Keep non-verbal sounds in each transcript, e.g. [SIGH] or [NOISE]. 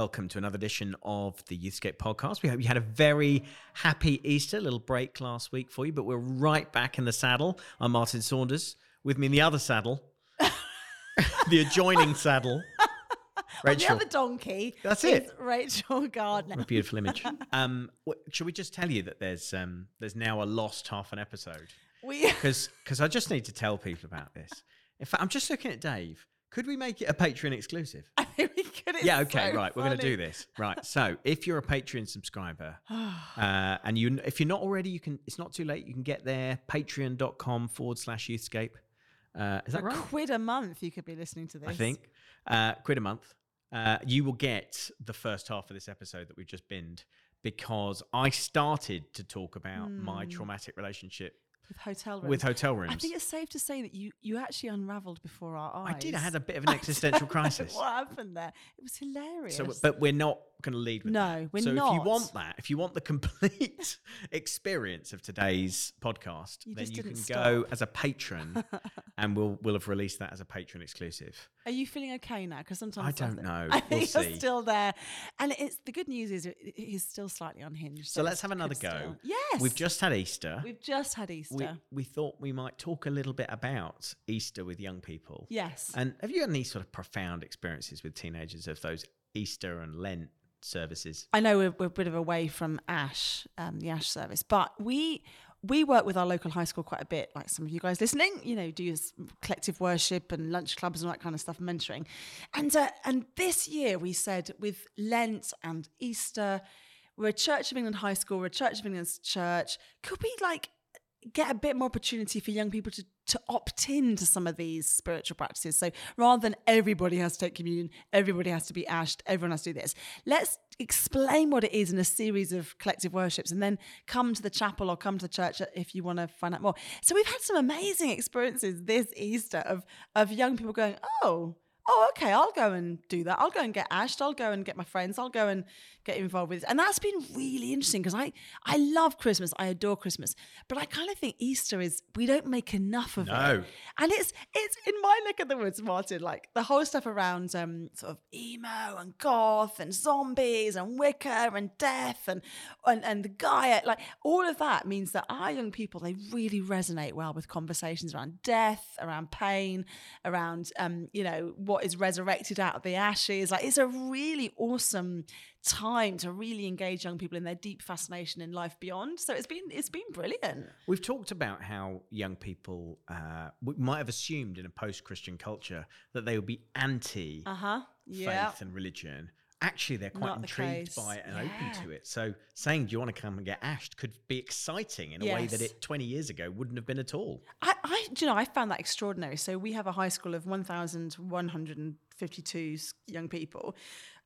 Welcome to another edition of the Youthscape podcast. We hope you had a very happy Easter, little break last week for you, but we're right back in the saddle. I'm Martin Saunders. With me in the other saddle, [LAUGHS] the adjoining saddle, [LAUGHS] Rachel. The other donkey. That's it. Rachel Gardner. What a beautiful image. [LAUGHS] Um, what, should we just tell you that there's um, there's now a lost half an episode? We Because I just need to tell people about this. In fact, I'm just looking at Dave. Could we make it a Patreon exclusive? [LAUGHS] I think we could. It's yeah okay so right we're going to do this right so if you're a patreon subscriber [SIGHS] uh, and you if you're not already you can it's not too late you can get there patreon.com forward slash youthscape uh, is that right quid a month, you could be listening to this. i think uh, quid a month uh, you will get the first half of this episode that we've just binned because i started to talk about my Hmm. traumatic relationship with hotel rooms. with hotel rooms I think it's safe to say that you you actually unravelled before our eyes. I did i had a bit of an [LAUGHS] existential crisis what happened there? It was hilarious. So, but we're not going to lead with No, that. we're not. so if you want that, if you want the [LAUGHS] complete experience of today's podcast, You then just you can didn't go as a patron, [LAUGHS] and we'll we'll have released that as a patron exclusive. Are you feeling okay now? Because sometimes I don't think- know. I [LAUGHS] think We'll you're see. still there, and it's the good news is it- it- he's still slightly unhinged. So let's it's- have another go. still- Yes, We've just had Easter. we've just had Easter. we, we thought we might talk a little bit about Easter with young people. yes, And have you had any sort of profound experiences with teenagers of those Easter and Lent services? I know we're, we're a bit of away from Ash, um, the Ash service, but we we work with our local high school quite a bit. Like some of you guys listening, you know, do collective worship and lunch clubs and all that kind of stuff, mentoring. And uh, and this year we said with Lent and Easter, we're a Church of England high school, we're a Church of England's church. Could we like get a bit more opportunity for young people to to opt in to some of these spiritual practices. So rather than everybody has to take communion, everybody has to be ashed, everyone has to do this. Let's explain what it is in a series of collective worships and then come to the chapel or come to the church if you want to find out more. So we've had some amazing experiences this Easter of of young people going, "Oh, oh, okay, I'll go and do that. I'll go and get ashed. I'll go and get my friends. I'll go and get involved with it. And that's been really interesting because I, I love Christmas. I adore Christmas. But I kind of think Easter is, we don't make enough of No. it. And it's, it's in my neck of the woods, Martin, like the whole stuff around um, sort of emo and goth and zombies and Wicca and death and, and, and the Gaia, like all of that means that our young people, they really resonate well with conversations around death, around pain, around, um, you know, what is resurrected out of the ashes. Like it's a really awesome time to really engage young people in their deep fascination in life beyond. So it's been, it's been brilliant. We've talked about how young people uh, we might have assumed in a post-Christian culture that they would be anti Uh huh. faith and religion. Actually, they're quite Not intrigued case. by it and Yeah. open to it. So, saying, "Do you want to come and get ashed?" could be exciting in a way that it 20 years ago wouldn't have been at all. I, I, do you know, I found that extraordinary. So we have a high school of 1,152 young people.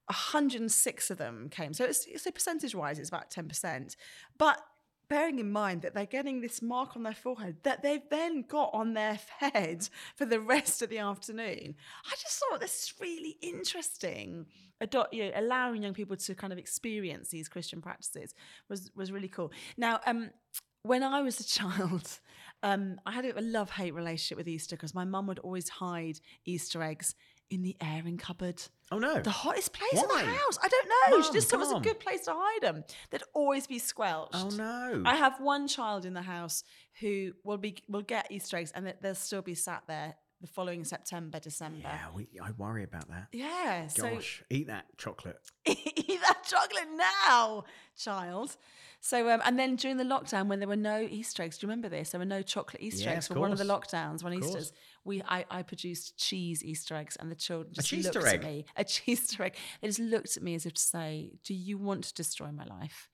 106 of them came. So it's, so percentage wise, it's about 10%. But bearing in mind that they're getting this mark on their forehead that they've then got on their [LAUGHS] head for the rest of the afternoon. I just thought this is really interesting. Ado- you know, allowing young people to kind of experience these Christian practices was was really cool. Now, um, when I was a [LAUGHS] child, um, I had a love hate relationship with Easter because my mum would always hide Easter eggs in the airing cupboard. Oh no! The hottest place in the house. I don't know. she just thought it was a good place to hide them. They'd always be squelched. oh no! I have one child in the house who will be will get Easter eggs and they- they'll still be sat there the following September, December. yeah, we, I worry about that. Yeah. So Gosh, eat that chocolate. [LAUGHS] eat that chocolate now, child. So um, and then during the lockdown when there were no Easter eggs, do you remember this? There were no chocolate Easter Yeah, eggs for one of the lockdowns, one Of course. Easter's. We I, I produced cheese Easter eggs and the children just looked egg? at me. A [LAUGHS] cheese egg. They just looked at me as if to say, Do you want to destroy my life?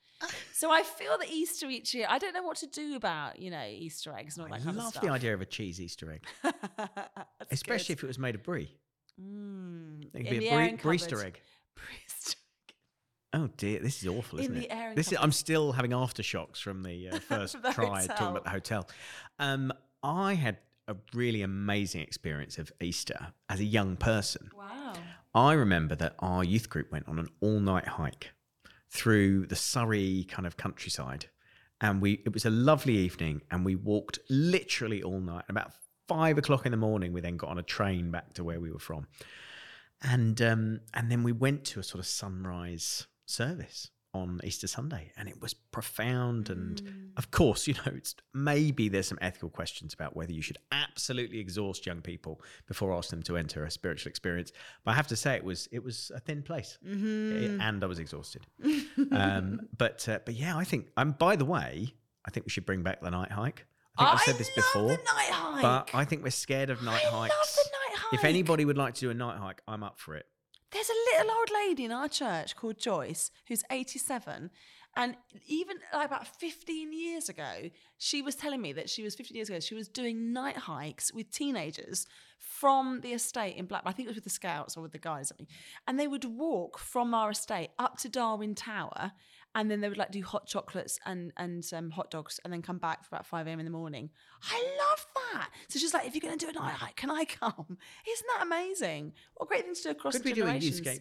So I feel that Easter each year, I don't know what to do about, you know, Easter eggs and all I that kind love of stuff. the idea of a cheese Easter egg, [LAUGHS] especially if it was made of brie. Mm, It could in be the a brie, airing Breester egg. [LAUGHS] Egg. Oh dear, this is awful, isn't the it? air and This is. I'm still having aftershocks from the uh, [LAUGHS] first the try talking about the hotel. Um, I had a really amazing experience of Easter as a young person. Wow. I remember that our youth group went on an all-night hike through the Surrey kind of countryside, and we it was a lovely evening, and we walked literally all night. And about five o'clock in the morning, we then got on a train back to where we were from, and um, and then we went to a sort of sunrise service on Easter Sunday, and it was profound. And of course, you know, it's maybe there's some ethical questions about whether you should absolutely exhaust young people before asking them to enter a spiritual experience. But I have to say, it was it was a thin place, Mm-hmm. I- and I was exhausted. [LAUGHS] um, but uh, but yeah, I think. Um, by the way, I think we should bring back the night hike. I think I've said this before. the night hike. But I think we're scared of night I love hikes. the night If anybody would like to do a night hike, I'm up for it. There's a little old lady in our church called Joyce who's 87. And even like about 15 years ago, she was telling me that she was 15 years ago, she was doing night hikes with teenagers from the estate in Blackburn. I think it was with the scouts or with the guys. or something. And they would walk from our estate up to Darwen Tower. And then they would like do hot chocolates and, and um, hot dogs and then come back for about 5 a.m. in the morning. I love that. So she's like, if you're going to do a night hike, can I come? [LAUGHS] Isn't that amazing? What a great thing to do across Could the we do a youthscape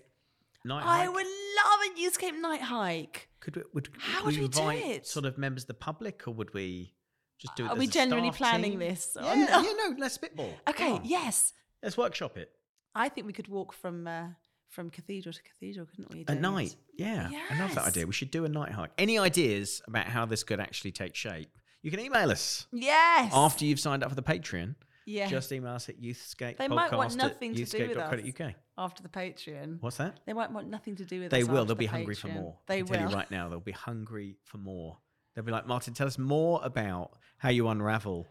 night I hike? would love a youthscape night hike. Could we, would, How would would we do it? sort of members of the public, or would we just do it? Are we a genuinely planning team? this? Yeah, yeah, no? no, let's spitball. Okay, yes. let's workshop it I think we could walk from uh, from cathedral to cathedral, couldn't we? at night. Yeah, I love that idea. We should do a night hike. Any ideas about how this could actually take shape? You can email us Yes. after you've signed up for the Patreon. yeah. Just email us at youthscape They might want nothing to do with us. after the Patreon. What's that? They won't want nothing to do with They us. They will. They'll the be hungry for more. They can tell you right now, they'll be hungry for more. They'll be like, Martin, tell us more about how you unravel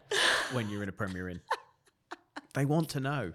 when you're in a Premier Inn. [LAUGHS] they want to know.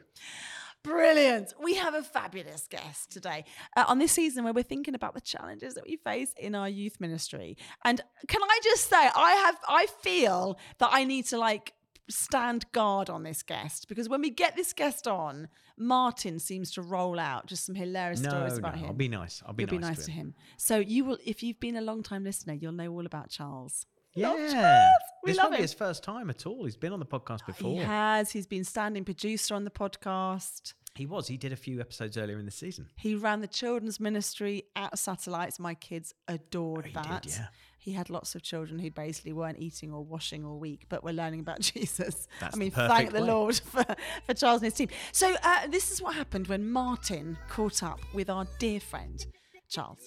Brilliant. We have a fabulous guest today uh, on this season where we're thinking about the challenges that we face in our youth ministry. And can I just say, I have, I feel that I need to like stand guard on this guest because when we get this guest on, Martin seems to roll out just some hilarious No, stories no, about him. I'll be nice. I'll be nice, be nice to him. So you will, if you've been a long time listener, you'll know all about Charles. Yeah. We this love won't be his first time at all. He's been on the podcast before. He has. He's been standing producer on the podcast. He was. He did a few episodes earlier in the season. He ran the children's ministry at Satellites. My kids adored Oh, that. did, yeah. He had lots of children who basically weren't eating or washing all week, but were learning about [LAUGHS] Jesus. That's I mean, perfect thank the way. Lord [LAUGHS] for, for Charles and his team. So, uh, this is what happened when Martin caught up with our dear friend, Charles.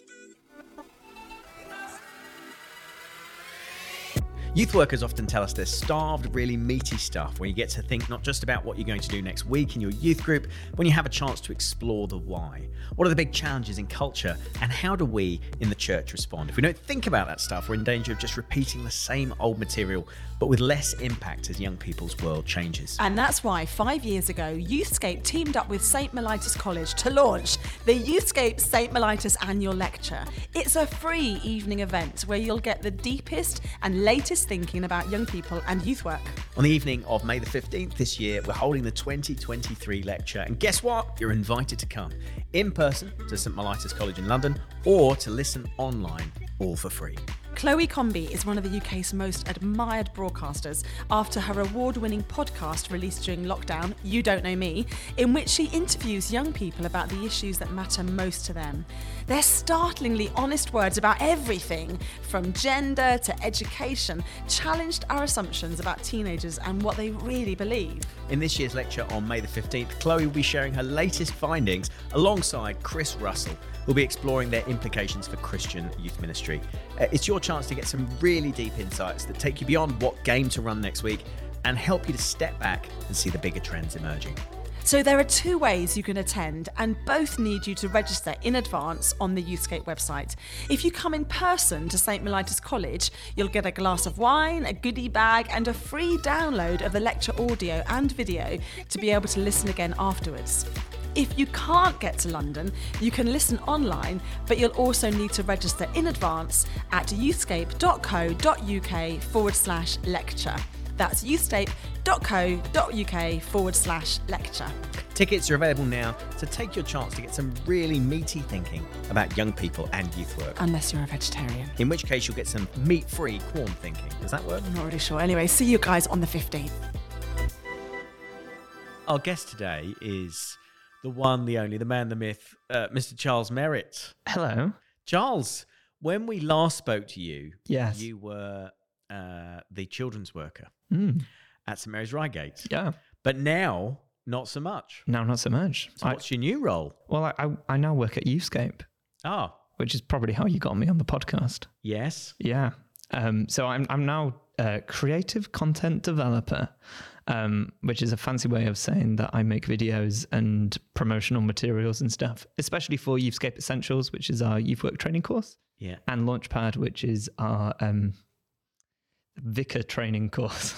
Youth workers often tell us they're starved really meaty stuff when you get to think not just about what you're going to do next week in your youth group, when you have a chance to explore the why. What are the big challenges in culture, and how do we in the church respond? If we don't think about that stuff, we're in danger of just repeating the same old material, but with less impact as young people's world changes. And that's why five years ago, Youthscape teamed up with St. Mellitus College to launch the Youthscape St. Mellitus Annual Lecture. It's a free evening event where you'll get the deepest and latest thinking about young people and youth work. On the evening of May the 15th this year, we're holding the 2023 lecture. And guess what? You're invited to come in person to St. Mellitus College in London or to listen online, all for free. Chloe Combi is one of the UK's most admired broadcasters after her award winning podcast released during lockdown, You Don't Know Me, in which she interviews young people about the issues that matter most to them. Their startlingly honest words about everything, from gender to education, challenged our assumptions about teenagers and what they really believe. In this year's lecture on May the 15th, Chloe will be sharing her latest findings alongside Chris Russell, who'll be exploring their implications for Christian youth ministry. Uh, it's your chance to get some really deep insights that take you beyond what game to run next week and help you to step back and see the bigger trends emerging. So there are two ways you can attend, and both need you to register in advance on the Youthscape website. If you come in person to St Mellitus College, you'll get a glass of wine, a goodie bag, and a free download of the lecture audio and video to be able to listen again afterwards. If you can't get to London, you can listen online, but you'll also need to register in advance at youthscape.co.uk forward slash lecture. That's youthscape.co.uk forward slash lecture. Tickets are available now, so take your chance to get some really meaty thinking about young people and youth work. Unless you're a vegetarian. In which case, you'll get some meat free quorn thinking. Does that work? I'm not really sure. Anyway, see you guys on the 15th. Our guest today is the one, the only, the man, the myth, uh, Mr. Charles Merritt. Hello. Charles, when we last spoke to you, Yes. you were uh, the children's worker Mm, at St Mary's Reigate. yeah. But now, not so much. No, not so much. So I, what's your new role? well, I, I, I now work at Youthscape, Ah, which is probably how you got me on the podcast. yes. Yeah. Um, so I'm I'm now a creative content developer, um, which is a fancy way of saying that I make videos and promotional materials and stuff, especially for Youthscape Essentials, which is our youth work training course, Yeah. and Launchpad, which is our um, Vicar training course.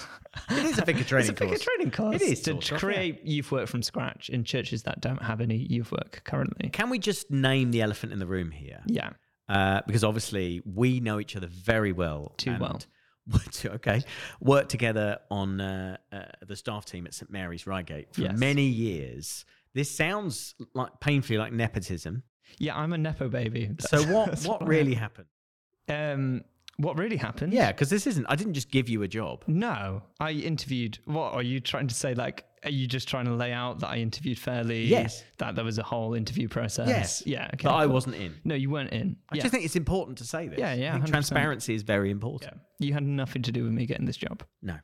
It is a vicar training [LAUGHS] it's a vicar course. training course. It is to sort of, yeah. create youth work from scratch in churches that don't have any youth work currently. Can we just name the elephant in the room here? Yeah, Uh, because obviously we know each other very well. Too and- well. [LAUGHS] okay. Worked together on uh, uh, the staff team at St Mary's Reigate for Yes. many years. This sounds like painfully like nepotism. yeah, I'm a nepo baby. So what [LAUGHS] what really happened? Um, what really happened? Yeah, because this isn't. I didn't just give you a job. No, I interviewed. What are you trying to say? Like, are you just trying to lay out that I interviewed fairly? Yes. That there was a whole interview process. Yes. Yeah. Okay. But I cool. wasn't in. No, you weren't in. I yeah. just think it's important to say this. Yeah, yeah, transparency is very important. yeah. You had nothing to do with me getting this job. No.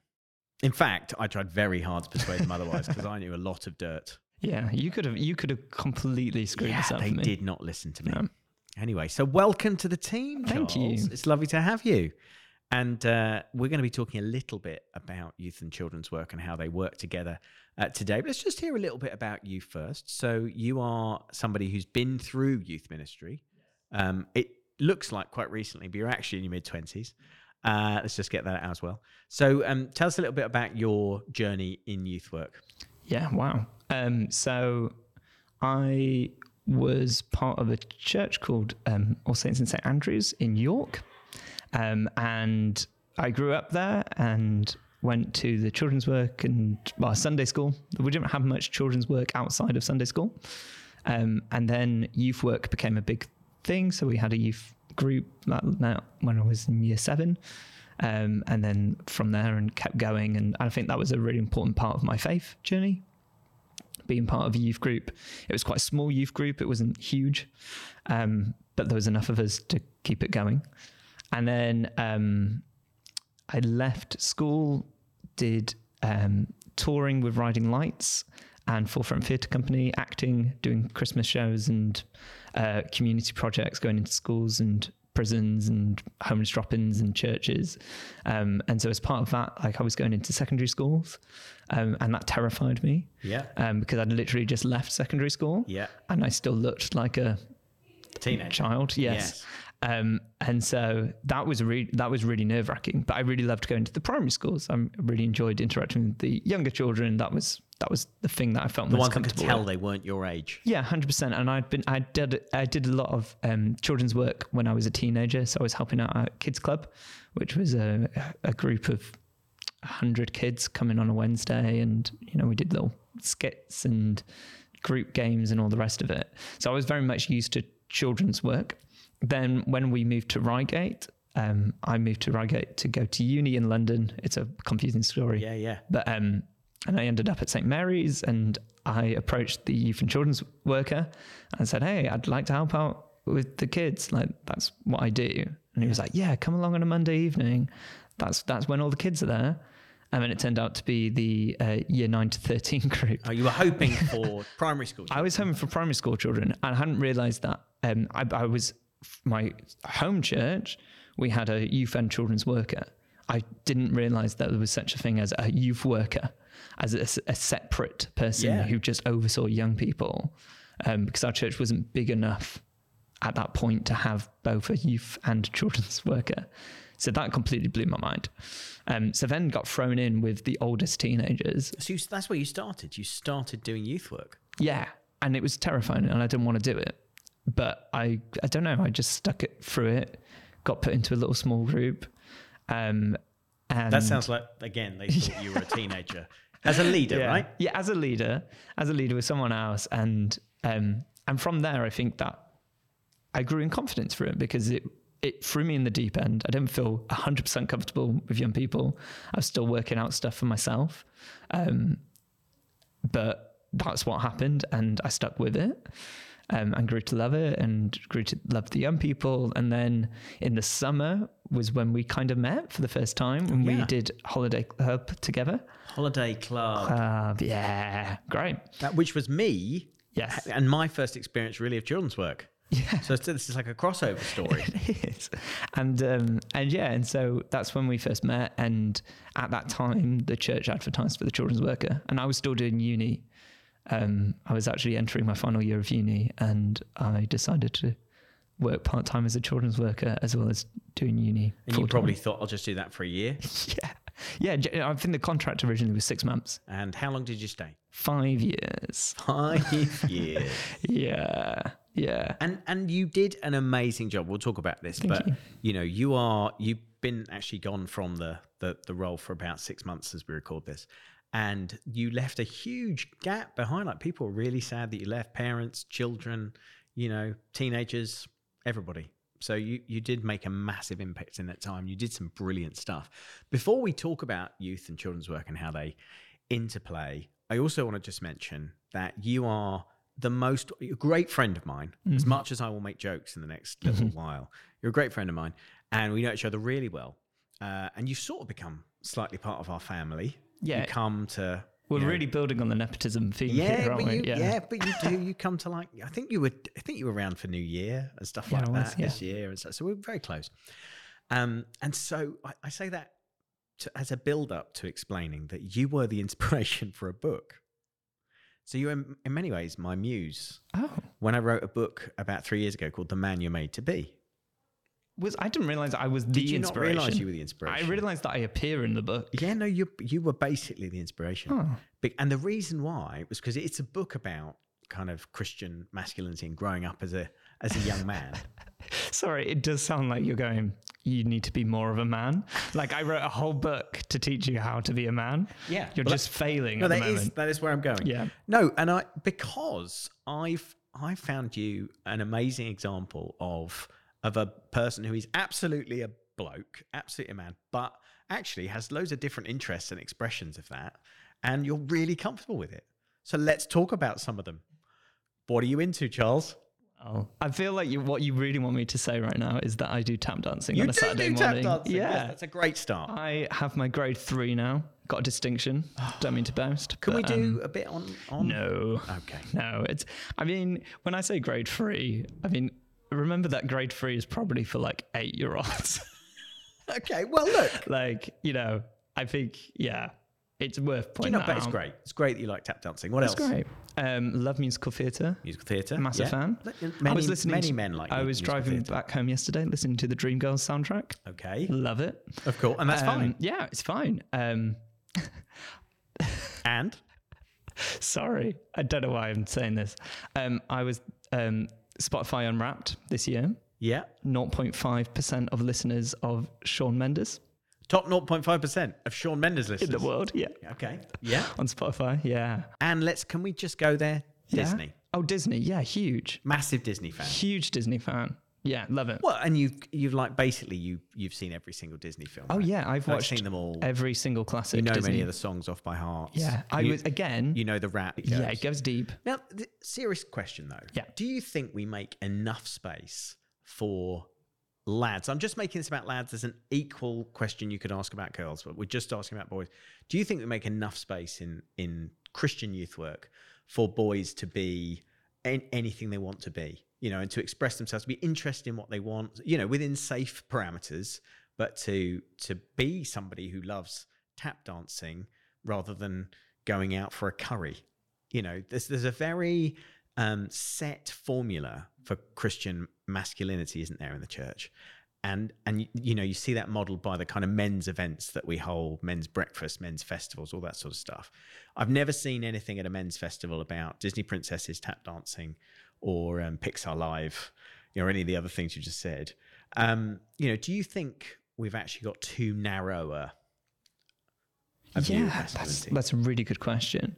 In fact, I tried very hard to persuade them otherwise because I knew a lot of dirt. Yeah. You could have. You could have completely screwed yeah, this up they did not listen to me. No. Anyway, so welcome to the team. Thank you. It's lovely to have you. And uh, we're going to be talking a little bit about youth and children's work and how they work together uh, today. But let's just hear a little bit about you first. So, you are somebody who's been through youth ministry. Um, it looks like quite recently, but you're actually in your mid 20s. Uh, let's just get that out as well. So, um, tell us a little bit about your journey in youth work. Yeah, wow. Um, so I was part of a church called um, All Saints in St Andrews in York, um, and I grew up there and went to the children's work and well, Sunday school. We didn't have much children's work outside of Sunday school, um, and then youth work became a big thing. So we had a youth group that when I was in year seven. Um, and then from there and kept going and I think that was a really important part of my faith journey being part of a youth group. It was quite a small youth group. It wasn't huge, um, but there was enough of us to keep it going. And then um, I left school, did um, touring with Riding Lights and Forefront Theatre Company, acting, doing Christmas shows and uh, community projects, going into schools and prisons and homeless drop-ins and churches. Um, and so as part of that, like I was going into secondary schools, um, and that terrified me Yeah. um, because I'd literally just left secondary school Yeah. and I still looked like a Teenager. child. Yes. Um, and so that was really that was really nerve wracking. But I really loved going to the primary schools. I really enjoyed interacting with the younger children. That was that was the thing that I felt The most that could tell with. they weren't your age. Yeah, hundred percent. And I'd been I did I did a lot of um, children's work when I was a teenager. So I was helping out at Kids Club, which was a a group of hundred kids coming on a Wednesday, and you know we did little skits and group games and all the rest of it. So I was very much used to children's work. Then when we moved to Reigate, um, I moved to Reigate to go to uni in London. It's a confusing story. Yeah, yeah. But um, and I ended up at St Mary's, and I approached the youth and children's worker and said, "Hey, I'd like to help out with the kids. Like that's what I do." And he was like, "Yeah, come along on a Monday evening. That's that's when all the kids are there." And then it turned out to be the uh, year nine to thirteen [LAUGHS] group. Oh, you were hoping for [LAUGHS] primary school. I was hoping for primary school children, and I hadn't realised that. Um, I, I was my home church. We had a youth and children's worker. I didn't realise that there was such a thing as a youth worker, as a, a separate person Yeah. who just oversaw young people, um, because our church wasn't big enough at that point to have both a youth and children's [LAUGHS] worker. So that completely blew my mind. Um, so then got thrown in with the oldest teenagers So you, that's where you started. You started doing youth work. yeah, and it was terrifying, and I didn't want to do it. But I, I don't know. I just stuck it through it. Got put into a little small group, um, And That sounds like again they thought you were a [LAUGHS] teenager as a leader, yeah. right? Yeah, as a leader, as a leader with someone else, and um, and from there, I think that I grew in confidence for it because it it threw me in the deep end. I didn't feel hundred percent comfortable with young people. I was still working out stuff for myself, um, but that's what happened, and I stuck with it. Um, and grew to love it and grew to love the young people. And then in the summer was when we kind of met for the first time when we did Holiday Club together. Holiday club, Uh, yeah, great. that, which was me Yes. and my first experience really of children's work. Yeah. So this is like a crossover story. [LAUGHS] It is. And um, and yeah, and so that's when we first met. And at that time, the church advertised for the children's worker, and I was still doing uni. Um, I was actually entering my final year of uni, and I decided to work part time as a children's worker as well as doing uni. And you full-time. probably thought I'll just do that for a year. [LAUGHS] yeah, yeah. I think the contract originally was six months, And how long did you stay? five years. Five [LAUGHS] years. Yeah, yeah. And and you did an amazing job. We'll talk about this, Thank but you. you. know, you are you've been actually gone from the, the the role for about six months as we record this, and you left a huge gap behind. Like people were really sad that you left. Parents, children, you know, teenagers, everybody. So you you did make a massive impact in that time. You did some brilliant stuff. Before we talk about youth and children's work and how they interplay, I also want to just mention that you are the most a great friend of mine. As Mm-hmm. much as I will make jokes in the next [LAUGHS] little while, you're a great friend of mine, and we know each other really well. Uh, and you've sort of become slightly part of our family. Yeah. you come to. We're you know- really building on the nepotism theme yeah, here, aren't we? you, yeah. but you do. You come to like. I think you were. I think you were around for New Year and stuff Yeah, like was, that yeah. this year, and so, so we're very close. Um, and so I, I say that to, as a build up to explaining that you were the [LAUGHS] inspiration for a book. So you're in, in many ways my muse Oh, when I wrote a book about three years ago called "The Man You're Made to Be." Was I didn't realize I was the Did you not inspiration. realize you were the inspiration. I realized that I appear in the book. Yeah, no, you you were basically the inspiration. Be- And the reason why was because it's a book about kind of Christian masculinity and growing up as a as a young man. [LAUGHS] Sorry, it does sound like you're going. You need to be more of a man. Like I wrote a whole book to teach you how to be a man. Yeah, you're well, just failing no, at the that is moment. that is where I'm going. Yeah. No, and I because I've I found you an amazing example of of a person who is absolutely a bloke, absolutely a man, but actually has loads of different interests and expressions of that, and you're really comfortable with it. So let's talk about some of them. What are you into, Charles? Oh, I feel like you, what you really want me to say right now is that I do tap dancing You on a do Saturday do morning. tap dancing. Yeah, Yes, that's a great start. I have my grade three now. Got a distinction. [SIGHS] Don't mean to boast. Can we do um, a bit on on? no. Okay. [LAUGHS] No, it's. I mean, when I say grade three, I mean remember that grade three is probably for like eight year olds. [LAUGHS] Okay. Well, look. [LAUGHS] like you know, I think yeah, it's worth Do you pointing know, but it's great. It's great that you like tap dancing. What It's else? great. Um, love musical theatre. Musical theatre. Massive yeah. fan. Many, I was listening. Many to- men like. I mu- was musical driving theatre. back home yesterday, listening to the Dreamgirls soundtrack. Okay. Love it. Of course, and that's Um, fine. Yeah, it's fine. Um, And [LAUGHS] sorry, I don't know why I'm saying this. Um, I was um, Spotify Unwrapped this year. yeah, 0.5% of listeners of Shawn Mendes top 0.5 percent of Shawn Mendes listeners. in the world. Yeah. Okay. Yeah. On Spotify. Yeah. And let's. Can we just go there? Yeah. Disney. Oh, Disney. Yeah. Huge. Massive Disney fan. Huge Disney fan. Yeah. Love it. Well, and you you've like basically you you've seen every single Disney film. Oh, right? yeah. I've I've watched seen them all. every single classic You know Disney. many of the songs off by heart. yeah. I you, was, again, You know the rap. it yeah, it goes deep. Now, the serious question though. Yeah. Do you think we make enough space for lads? I'm just making this about lads There's an equal question you could ask about girls, but we're just asking about boys. Do you think we make enough space in in Christian youth work for boys to be an- anything they want to be? You know, and to express themselves, to be interested in what they want. You know, within safe parameters, but to to be somebody who loves tap dancing rather than going out for a curry you know there's there's a very um, set formula for Christian masculinity, isn't there, in the church? And and you- know you see that modeled by the kind of men's events that we hold, men's breakfast, men's festivals, all that sort of stuff. I've never seen anything at a men's festival about Disney princesses tap dancing or um, Pixar Live, you know, or any of the other things you just said. Um, you know, do you think we've actually got too narrow a, a view of yeah, that's that's a really good question.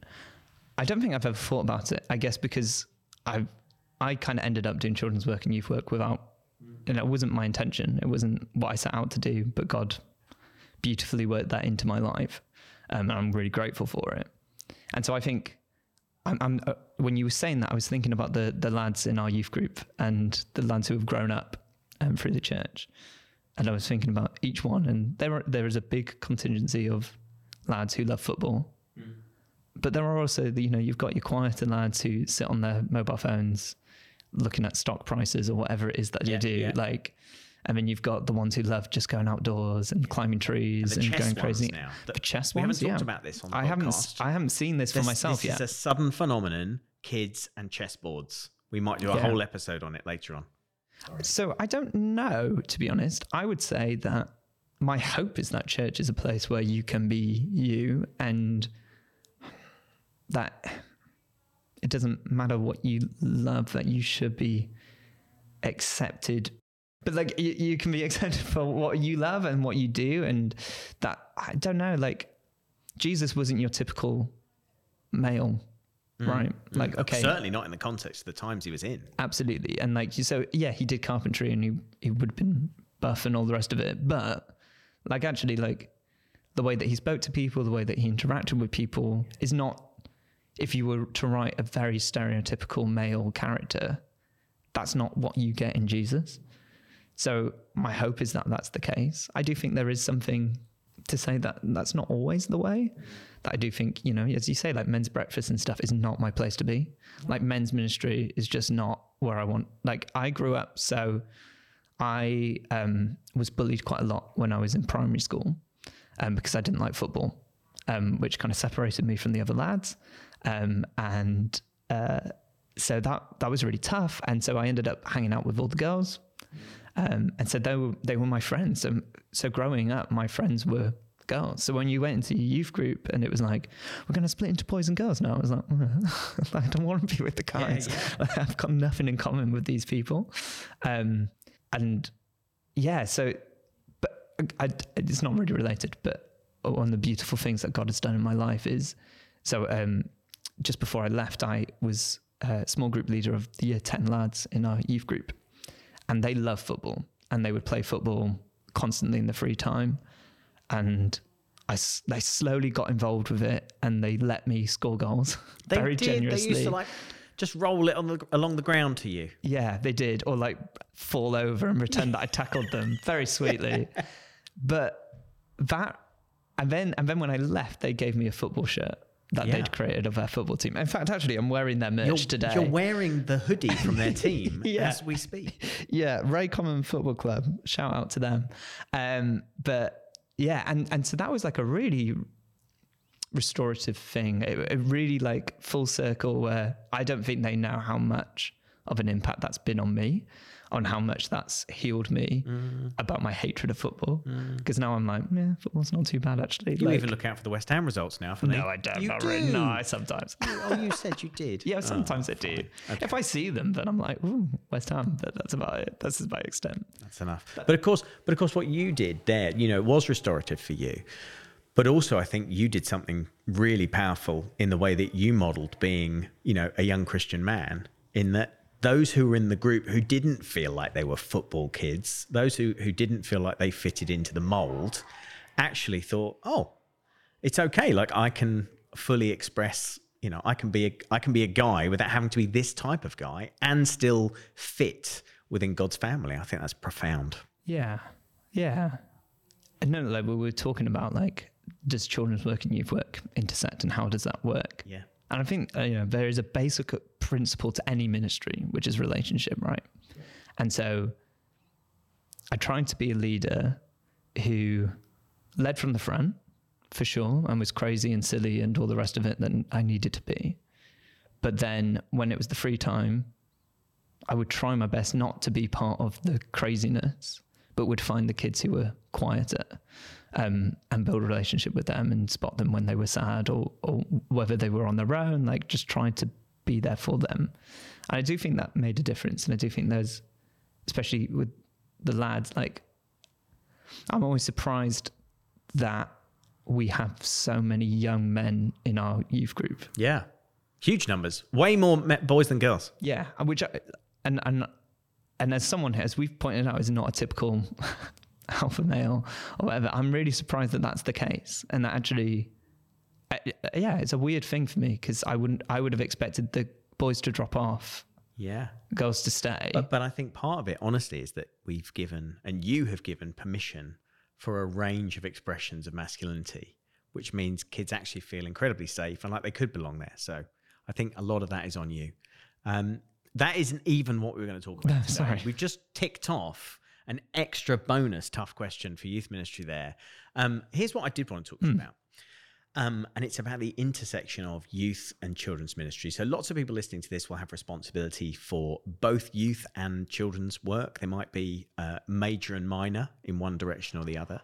I don't think I've ever thought about it. I guess because I I kind of ended up doing children's work and youth work without, and it wasn't my intention. It wasn't what I set out to do, but God beautifully worked that into my life, um, and I'm really grateful for it. And so I think. I'm, I'm, uh, when you were saying that, I was thinking about the the lads in our youth group and the lads who have grown up um, through the church, and I was thinking about each one. And there are, there is a big contingency of lads who love football, but there are also the, you know you've got your quieter lads who sit on their mobile phones looking at stock prices or whatever it is that Yeah, you do. yeah. Like, and then you've got the ones who love just going outdoors and climbing trees And and, going crazy. now. The That- chess we ones, haven't talked about this on the I haven't. I haven't seen this for myself this yet. is a sudden phenomenon. Kids and chessboards. We might do a Yeah. whole episode on it later on. So I don't know, to be honest. I would say that my hope is that church is a place where you can be you and that it doesn't matter what you love, that you should be accepted. But like you, you can be [LAUGHS] accepted for what you love and what you do. And that, I don't know, like Jesus wasn't your typical male, mm. right? Mm. Like, okay. Certainly not in the context of the times he was in. Absolutely. And like, so yeah, he did carpentry and he, he would have been buff and all the rest of it. But like, actually, like the way that he spoke to people, the way that he interacted with people is not, if you were to write a very stereotypical male character, that's not what you get in Jesus. So my hope is that that's the case. I do think there is something to say that that's not always the way. That I do think, you know, as you say, like men's breakfast and stuff is not my place to be. Like men's ministry is just not where I want. Like I grew up, so I um, was bullied quite a lot when I was in primary school um, because I didn't like football, um, which kind of separated me from the other lads. Um, and uh, so that that was really tough. And so I ended up hanging out with all the girls. Um, and so they were they were my friends. So so growing up, my friends were girls. So when you went into your youth group and it was like, we're going to split into boys and girls now, I was like, [LAUGHS] I don't want to be with the guys. [LAUGHS] I've got nothing in common with these people. Um, and yeah, so but I, it's not really related, but one of the beautiful things that God has done in my life is so um, just before I left, I was a small group leader of the year 10 lads in our youth group, and they love football and they would play football constantly in the free time. And I, they slowly got involved with it and they let me score goals They very did. generously. They used to like just roll it on the along the ground to you. Yeah, they did. Or like fall over and pretend that I tackled them [LAUGHS] very sweetly. But that and then and then when I left, they gave me a football shirt that Yeah. they'd created of their football team. In fact, actually I'm wearing their merch You're, today. you're wearing the hoodie from their [LAUGHS] team Yeah. as we speak. yeah, Raycommon Football Club. Shout out to them. Um, but yeah, and and so that was like a really restorative thing. It, it really like full circle where I don't think they know how much of an impact that's been on me, on how much that's healed me mm. about my hatred of football. Mm. Because now I'm like, yeah, football's not too bad actually. You Like- even look out for the West Ham results now, for no, I don't. You not do. really. No, I sometimes. oh, you said you did. [LAUGHS] Yeah, Oh, sometimes ah, I do. If I see them, then I'm like, ooh, West Ham. But that's about it. That's my extent. That's enough. But of course, but of course, what you did there, you know, was restorative for you. But also, I think you did something really powerful in the way that you modelled being, you know, a young Christian man. In that, those who were in the group who didn't feel like they were football kids, those who who didn't feel like they fitted into the mold, actually thought, oh, it's okay. Like I can fully express, you know, I can be a, I can be a guy without having to be this type of guy and still fit within God's family. I think that's profound. Yeah, yeah. And no, like we were talking about, like, does children's work and youth work intersect, and how does that work? Yeah. And I think uh, you know there is a basic principle to any ministry, which is relationship, right? And so, I tried to be a leader who led from the front, for sure, and was crazy and silly and all the rest of it that I needed to be. But then, when it was the free time, I would try my best not to be part of the craziness, but would find the kids who were quieter um, and build a relationship with them and spot them when they were sad or, or whether they were on their own, like just trying to be there for them. And I do think that made a difference. And I do think there's, especially with the lads, like I'm always surprised that we have so many young men in our youth group. Yeah. Huge numbers. Way more boys than girls. Yeah, and which I, and and and as someone here, as we've pointed out is not a typical [LAUGHS] alpha male or whatever. I'm really surprised that that's the case, and that actually, yeah, it's a weird thing for me because I wouldn't I would have expected the boys to drop off, Yeah. girls to stay. But, but I think part of it, honestly, is that we've given, and you have given permission for a range of expressions of masculinity, which means kids actually feel incredibly safe and like they could belong there. So I think a lot of that is on you. Um, that isn't even what we were going to talk about. today. sorry. We've just ticked off an extra bonus tough question for youth ministry there. Um, here's what I did want to talk to you about. Um, and it's about the intersection of youth and children's ministry. So, lots of people listening to this will have responsibility for both youth and children's work. They might be uh, major and minor in one direction or the other.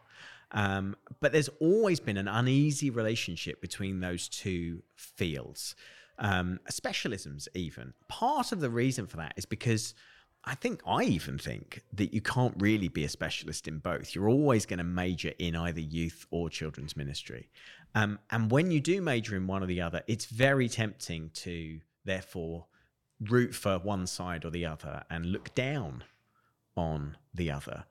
Um, but there's always been an uneasy relationship between those two fields, um, specialisms, even. Part of the reason for that is because I think I even think that you can't really be a specialist in both. You're always going to major in either youth or children's ministry. Um, and when you do major in one or the other, it's very tempting to therefore root for one side or the other and look down on the other.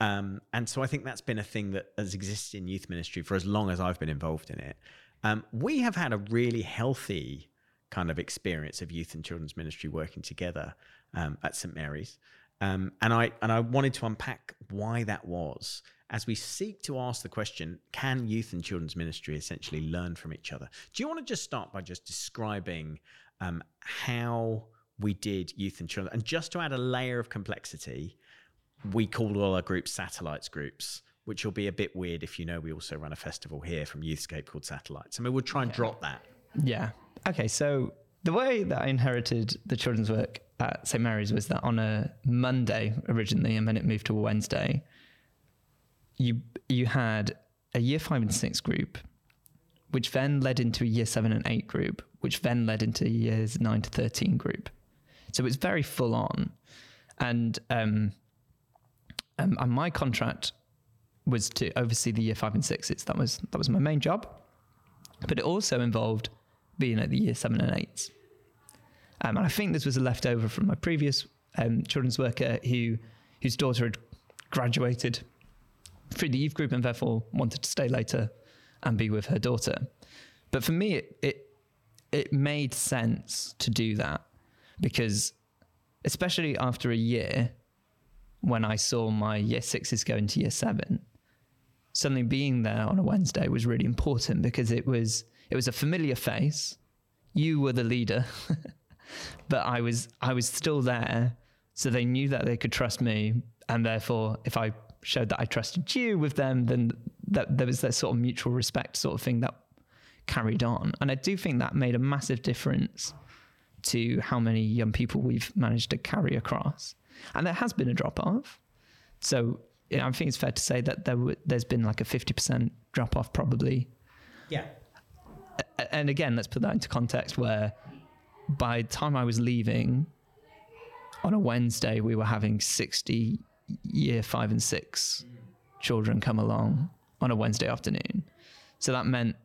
Um, and so I think that's been a thing that has existed in youth ministry for as long as I've been involved in it. Um, we have had a really healthy kind of experience of youth and children's ministry working together um, at St Mary's, um, and I and I wanted to unpack why that was as we seek to ask the question: Can youth and children's ministry essentially learn from each other? Do you want to just start by just describing um, how we did youth and children, and just to add a layer of complexity, we called all our groups satellites groups. Which will be a bit weird if you know we also run a festival here from Youthscape called Satellites. I mean, we'll try and drop that. Yeah. Okay. So the way that I inherited the children's work at St Mary's was that on a Monday originally, and then it moved to a Wednesday. You you had a year five and six group, which then led into a year seven and eight group, which then led into years nine to thirteen group. So it was very full on, and um, um, and my contract was to oversee the year five and sixes. That was that was my main job, but it also involved being at the year seven and eights. Um, and I think this was a leftover from my previous um, children's worker who whose daughter had graduated through the youth group and therefore wanted to stay later and be with her daughter. But for me, it it, it made sense to do that because, especially after a year, when I saw my year sixes go into year seven, suddenly being there on a Wednesday was really important because it was it was a familiar face. You were the leader, [LAUGHS] but I was I was still there, so they knew that they could trust me, and therefore, if I showed that I trusted you with them, then that there was that sort of mutual respect sort of thing that carried on, and I do think that made a massive difference to how many young people we've managed to carry across, and there has been a drop off. So I think it's fair to say that there w- there's been like a fifty percent drop off probably Yeah. and again, let's put that into context where by the time I was leaving on a Wednesday, we were having 60 year five and six children come along on a Wednesday afternoon. So that meant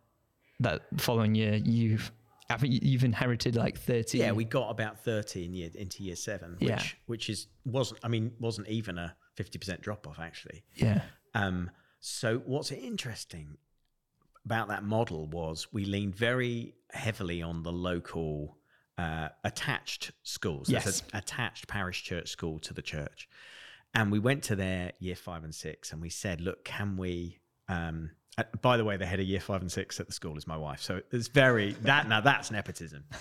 that following year, you've, I think you've inherited like 30. Yeah, we got about 30 in year, into year seven, which, Yeah. which is, wasn't, I mean, wasn't even a 50% drop off actually. Yeah. Um, so what's interesting about that model was we leaned very heavily on the local uh, attached schools. Yes. a attached parish church school to the church. And we went to their year five and six and we said, look, can we um, uh, by the way, the head of year five and six at the school is my wife, so it's very that now that's nepotism. [LAUGHS]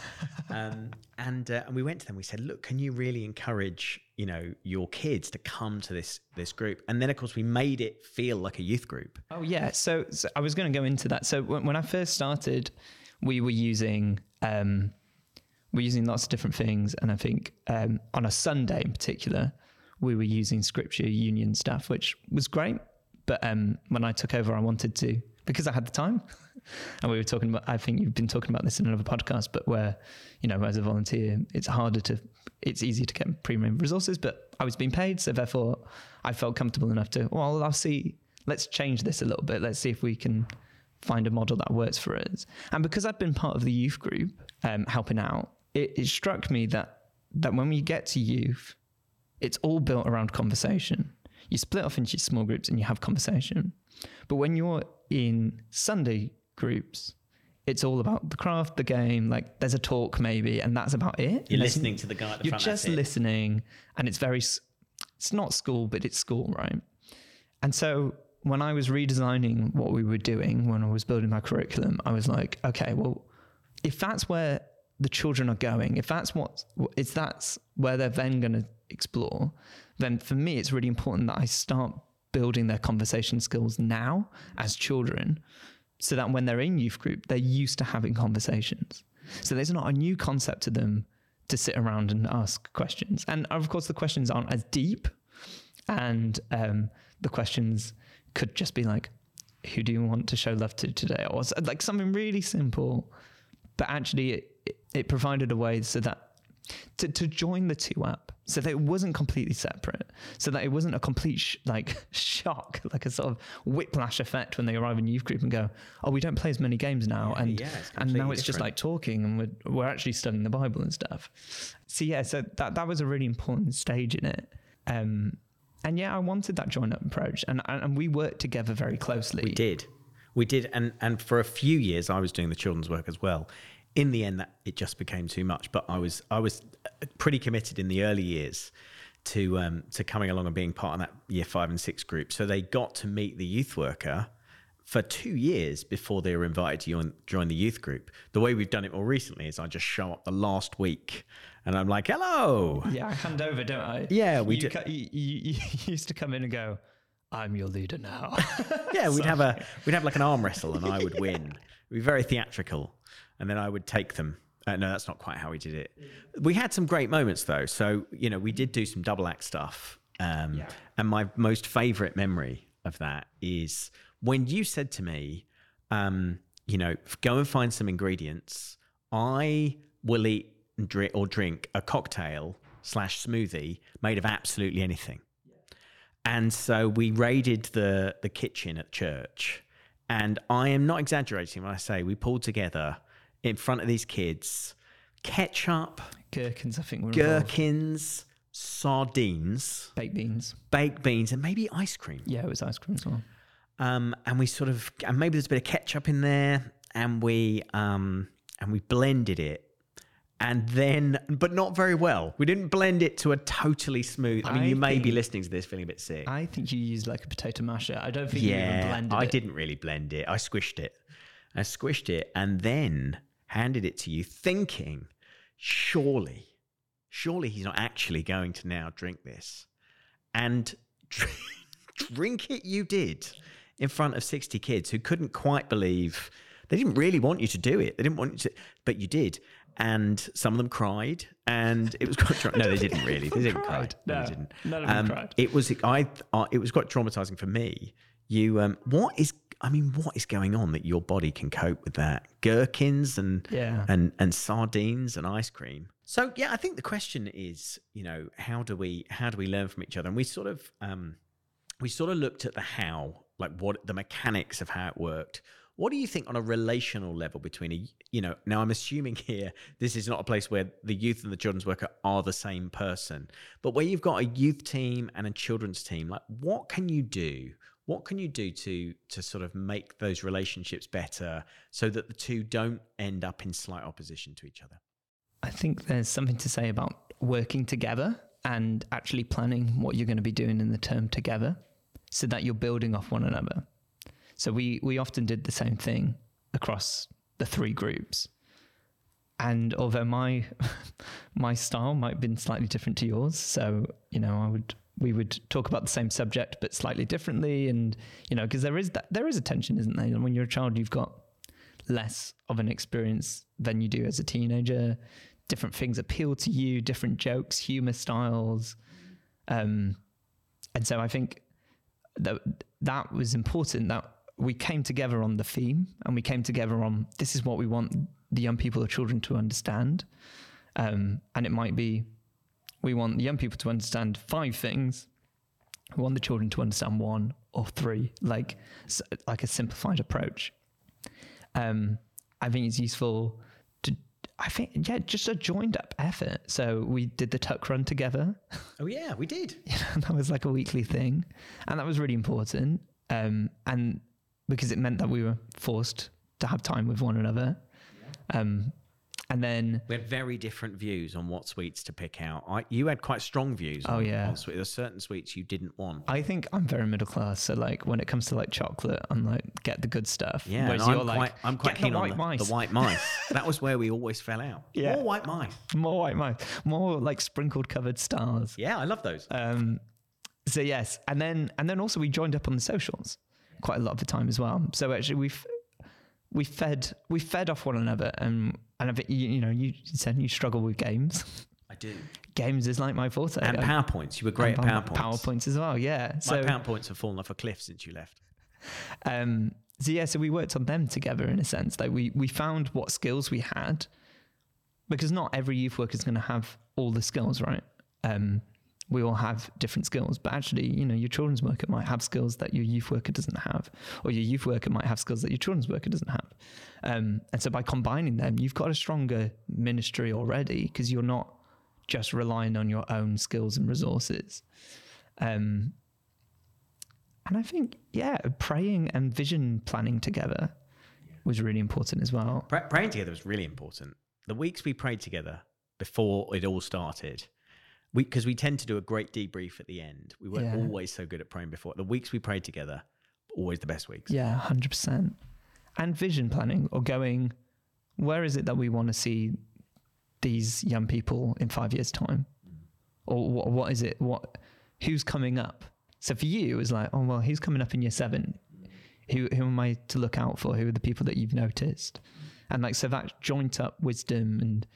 Um, and uh, and we went to them. We said, look, can you really encourage you know your kids to come to this this group? And then of course we made it feel like a youth group. Oh yeah. So, so I was going to go into that. So when, when I first started, we were using um, we're using lots of different things, and I think um, on a Sunday in particular, we were using Scripture Union stuff, which was great. But um, when I took over, I wanted to because I had the time, [LAUGHS] and we were talking about. I think you've been talking about this in another podcast, but where you know, as a volunteer, it's harder to. It's easier to get premium resources, but I was being paid, so therefore, I felt comfortable enough to. Well, I'll see. Let's change this a little bit. Let's see if we can find a model that works for us. And because I'd been part of the youth group um, helping out, it, it struck me that that when we get to youth, it's all built around conversation. You split off into small groups and you have conversation. But when you're in Sunday groups, it's all about the craft, the game. Like there's a talk maybe, and that's about it. You're listening to the guy at the You're front. just that's it. listening, and it's very. It's not school, but it's school, right? And so when I was redesigning what we were doing, when I was building my curriculum, I was like, okay, well, if that's where the children are going, if that's what, if that's where they're then going to explore, then for me, it's really important that I start building their conversation skills now as children so that when they're in youth group, they're used to having conversations. So there's not a new concept to them to sit around and ask questions. And of course, the questions aren't as deep, and um, the questions could just be like, "Who do you want to show love to today?" or like something really simple, but actually, it, it, it provided a way so that to, to join the two up so that it wasn't completely separate so that it wasn't a complete sh- like [LAUGHS] shock like a sort of whiplash effect when they arrive in youth group and go oh we don't play as many games now and yeah, and now it's just like talking and we're, we're actually studying the bible and stuff so yeah so that that was a really important stage in it um and yeah i wanted that join up approach and and and we worked together very closely We did. We did. And, and for a few years, I was doing the children's work as well. In the end, that it just became too much. But I was I was pretty committed in the early years to um, to coming along and being part of that year five and six group. So they got to meet the youth worker for two years before they were invited to join, join the youth group. The way we've done it more recently is I just show up the last week and I'm like, hello. yeah i hand over don't i Yeah, we you, do. you, you, [LAUGHS] you used to come in and go i'm your leader now [LAUGHS] Yeah, we'd [LAUGHS] have a we'd have like an arm wrestle, and I would win. It'd be very theatrical, and then I would take them. Uh, no, that's not quite how we did it. We had some great moments though. So you know, we did do some double act stuff, um, and my most favourite memory of that is when you said to me, um, you know, go and find some ingredients. I will eat or drink a cocktail slash smoothie made of absolutely anything. And so we raided the the kitchen at church, and I am not exaggerating when I say we pulled together in front of these kids ketchup, gherkins i think were involved. gherkins, sardines, baked beans baked beans, and maybe ice cream. yeah it was ice cream as well Um, and we sort of and maybe there's a bit of ketchup in there, and we um and we blended it. And then, but not very well. We didn't blend it to a totally smooth. I mean, I you may be listening to this feeling a bit sick. I think you used like a potato masher. I don't think you even blended I it. I didn't really blend it. I squished it. I squished it and then handed it to you, thinking, surely, surely he's not actually going to now drink this. And [LAUGHS] drink it you did in front of 60 kids who couldn't quite believe they didn't really want you to do it. They didn't want you to, but you did. And some of them cried, and it was quite. Tra- no, they didn't really. They didn't cry. No, [LAUGHS] No, they didn't. none of them Um, cried. It was. I. Uh, it was quite traumatizing for me. You. Um. What is? I mean, what is going on that your body can cope with that? Gherkins and Yeah. and and sardines and ice cream. So yeah, I think the question is, you know, how do we how do we learn from each other? And we sort of um, we sort of looked at the how, like what the mechanics of how it worked. What do you think on a relational level between a, you know, now I'm assuming here this is not a place where the youth and the children's worker are the same person, but where you've got a youth team and a children's team, like what can you do? What can you do to to sort of make those relationships better so that the two don't end up in slight opposition to each other? I think there's something to say about working together and actually planning what you're going to be doing in the term together so that you're building off one another. So we, we often did the same thing across the three groups. And although my [LAUGHS] my style might have been slightly different to yours, so you know, I would we would talk about the same subject but slightly differently, and you know, because there is that there is a tension, isn't there? When you're a child, you've got less of an experience than you do as a teenager. Different things appeal to you, different jokes, humor styles, um, and so I think that that was important. That we came together on the theme, and we came together on this is what we want the young people or children to understand, um, and it might be we want the young people to understand five things. We want the children to understand one or three, like like a simplified approach. Um, I think it's useful to, I think, yeah, just a joined up effort. So we did the tuck run together. [LAUGHS] Oh yeah, we did. that was like a weekly thing, and that was really important. Um, and because it meant that we were forced to have time with one another. Um, and then We had very different views on what sweets to pick out. I, you had quite strong views. Oh, on, yeah. on sweet. There's certain sweets you didn't want. I think I'm very middle class. So like when it comes to like chocolate, I'm like get the good stuff. Yeah, Whereas you're I'm like quite, I'm quite "Get keen the on white the, mice. the white mice. [LAUGHS] that was where we always fell out. Yeah. More white mice. more white mice, more like sprinkled covered stars. Yeah, I love those. Um, so yes, and then and then also we joined up on the socials quite a lot of the time as well. So actually we've we fed we fed off one another, and and I think you, you know you said you struggle with games. I do. games is like my forte. And PowerPoints. You were great and at PowerPoints. PowerPoints as well. Yeah. My So PowerPoints have fallen off a cliff since you left. um, so yeah, so we worked on them together in a sense. Like we we found what skills we had, because not every youth worker is going to have all the skills, right? Um, we all have different skills, but actually, you know, your children's worker might have skills that your youth worker doesn't have, or your youth worker might have skills that your children's worker doesn't have. Um, and so by combining them, you've got a stronger ministry already because you're not just relying on your own skills and resources. Um, and I think, yeah, praying and vision planning together was really important as well. Pra- praying together was really important. The weeks we prayed together before it all started, because we, tend to do a great debrief at the end. We weren't Yeah. always so good at praying before. The weeks we prayed together, always the best weeks. Yeah, 100%. And vision planning or going, where is it that we want to see these young people in five years' time? Mm. Or what, what is it? What, who's coming up? So for you, it was like, oh, well, who's coming up in year seven? Who, who am I to look out for? Who are the people that you've noticed? And like, so that joint up wisdom and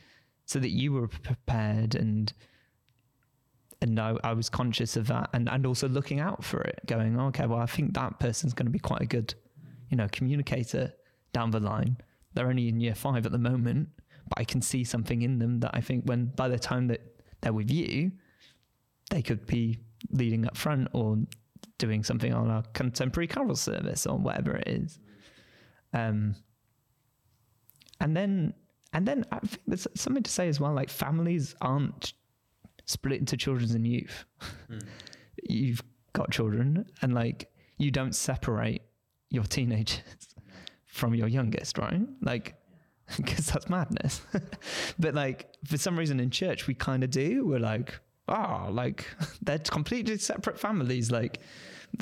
so that you were prepared and, and I, I was conscious of that and, and also looking out for it, going, okay, well, I think that person's going to be quite a good, you know, communicator down the line. They're only in year five at the moment, but I can see something in them that I think when by the time that they're with you, they could be leading up front or doing something on our contemporary carol service or whatever it is. Um, and then, and then I think there's something to say as well. Like families aren't split into children's and youth. You've got children, and like you don't separate your teenagers from your youngest, right? Like, [LAUGHS] because that's madness. [LAUGHS] but like, for some reason in church, we kind of do. We're like, oh, like [LAUGHS] they're completely separate families. Like,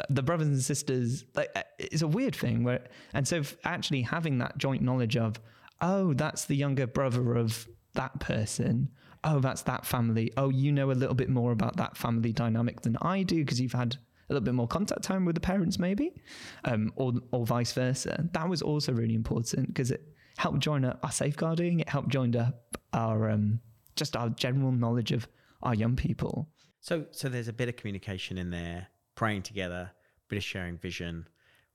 the brothers and sisters, like, uh, it's a weird thing where, and so actually having that joint knowledge of, oh, that's the younger brother of that person. Oh, that's that family. Oh, you know a little bit more about that family dynamic than I do because you've had a little bit more contact time with the parents, maybe, um, or or vice versa. That was also really important because it helped join up our safeguarding. It helped join up our um, just our general knowledge of our young people. So, so there's a bit of communication in there, praying together, bit of sharing vision.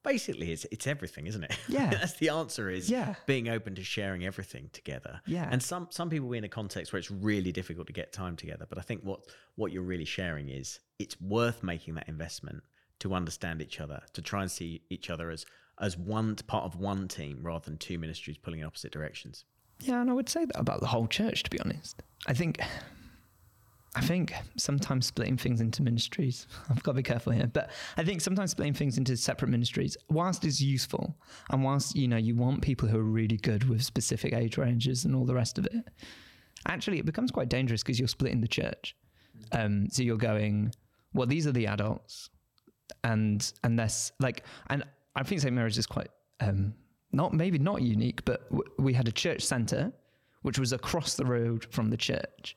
Basically, it's it's everything, isn't it? Yeah. [LAUGHS] that's the answer. Is Yeah. being open to sharing everything together. Yeah. and some some people be in a context where it's really difficult to get time together. But I think what what you're really sharing is it's worth making that investment to understand each other, to try and see each other as as one part of one team rather than two ministries pulling in opposite directions. Yeah, and I would say that about the whole church, to be honest. I think, I think sometimes splitting things into ministries, [LAUGHS] I've got to be careful here, but I think sometimes splitting things into separate ministries, whilst is useful, and whilst, you know, you want people who are really good with specific age ranges and all the rest of it, actually it becomes quite dangerous because you're splitting the church. Um, so you're going, well, these are the adults, and and that's like, and I think St Mary's is quite um, not maybe not unique, but w- we had a church centre which was across the road from the church,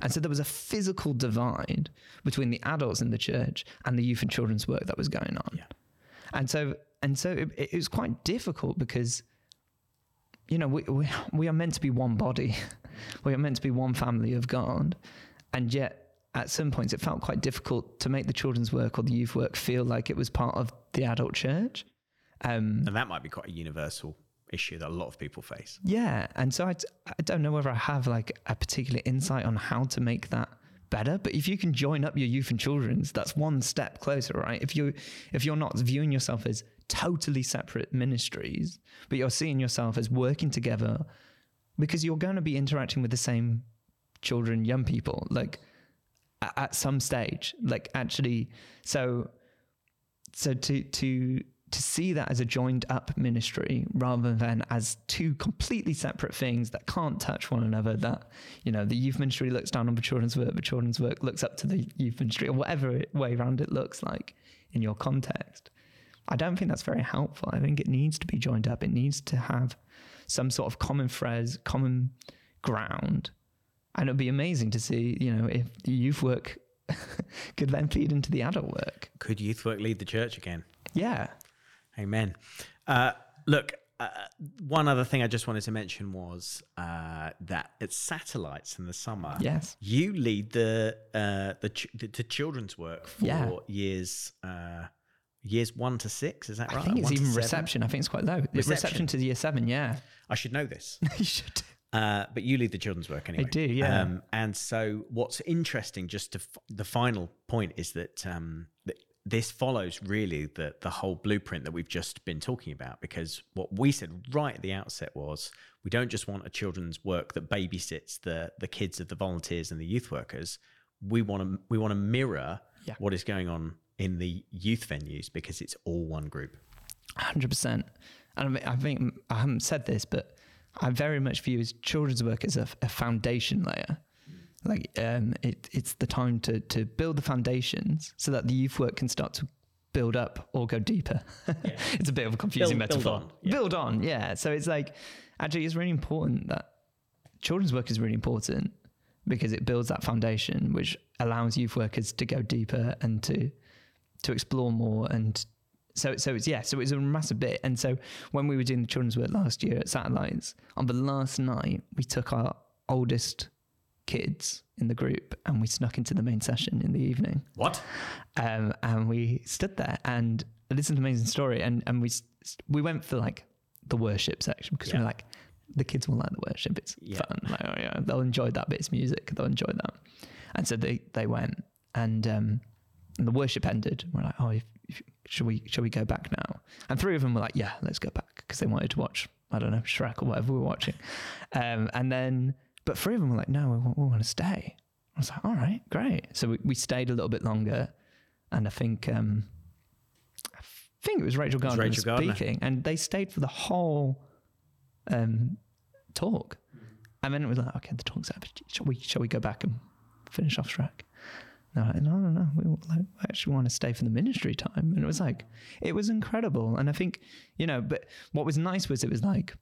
and so there was a physical divide between the adults in the church and the youth and children's work that was going on, Yeah. and so and so it, it was quite difficult because you know we, we we are meant to be one body, [LAUGHS] we are meant to be one family of God, and yet at some points it felt quite difficult to make the children's work or the youth work feel like it was part of the adult church. Um, And that might be quite a universal issue that a lot of people face. yeah, and so I, don't know whether I have like a particular insight on how to make that better. But if you can join up your youth and children's, that's one step closer, right? If you if you're not viewing yourself as totally separate ministries, but you're seeing yourself as working together because you're going to be interacting with the same children, young people, like at some stage, like actually. So, so to to to see that as a joined up ministry rather than as two completely separate things that can't touch one another that you know the youth ministry looks down on the children's work the children's work looks up to the youth ministry or whatever way around it looks like in your context. I don't think that's very helpful. I think it needs to be joined up. It needs to have some sort of common threads common ground. And it'd be amazing to see you know if the youth work [LAUGHS] could then feed into the adult work. Could youth work lead the church again? yeah Amen. Uh, look, uh, one other thing I just wanted to mention was uh, that it's Satellites in the summer, Yes. you lead the uh, the, ch- the the children's work for Yeah. years uh, years one to six. Is that right? I think it's One even reception. I think it's quite low. Reception, Reception. to year seven, yeah. I should know this. [LAUGHS] you should. Uh, but you lead the children's work anyway. I do, yeah. Um, and so, what's interesting, just to f- the final point, is that, um, that this follows really the the whole blueprint that we've just been talking about. Because what we said right at the outset was, we don't just want a children's work that babysits the the kids of the volunteers and the youth workers. We want to we want to mirror Yeah. what is going on in the youth venues because it's all one group. Hundred percent. And I, mean, I think I haven't said this, but I very much view as children's work as a, a foundation layer. Like um, it, it's the time to to build the foundations so that the youth work can start to build up or go deeper. [LAUGHS] it's a bit of a confusing Build- build metaphor. on, yeah. Build on, yeah. So it's like actually it's really important that children's work is really important because it builds that foundation which allows youth workers to go deeper and to to explore more and so so it's yeah so it's a massive bit and so when we were doing the children's work last year at satellites on the last night we took our oldest kids in the group and we snuck into the main session in the evening. What? um, and we stood there and listened to an amazing story and and we we went for like the worship section because we Yeah. we're like the kids will like the worship. It's Yeah. fun. Like oh yeah they'll enjoy that bit. It's music. They'll enjoy that. And so they they went and um and the worship ended. We're like oh if, if, should we should we go back now? And three of them were like yeah let's go back because they wanted to watch I don't know Shrek or whatever we were watching. Um and then but three of them were like no we, want- we want to stay I was like all right great so we, we stayed a little bit longer and I think um, I think it was Rachel Gardner Rachel Gardner. speaking, and they stayed for the whole um, talk. And then it was like, okay, the talk's over. Shall we? Shall we go back and finish off track? No, like, no, no, no. We, like, we actually want to stay for the ministry time, and it was like, it was incredible. And I think, you know, but what was nice was it was like,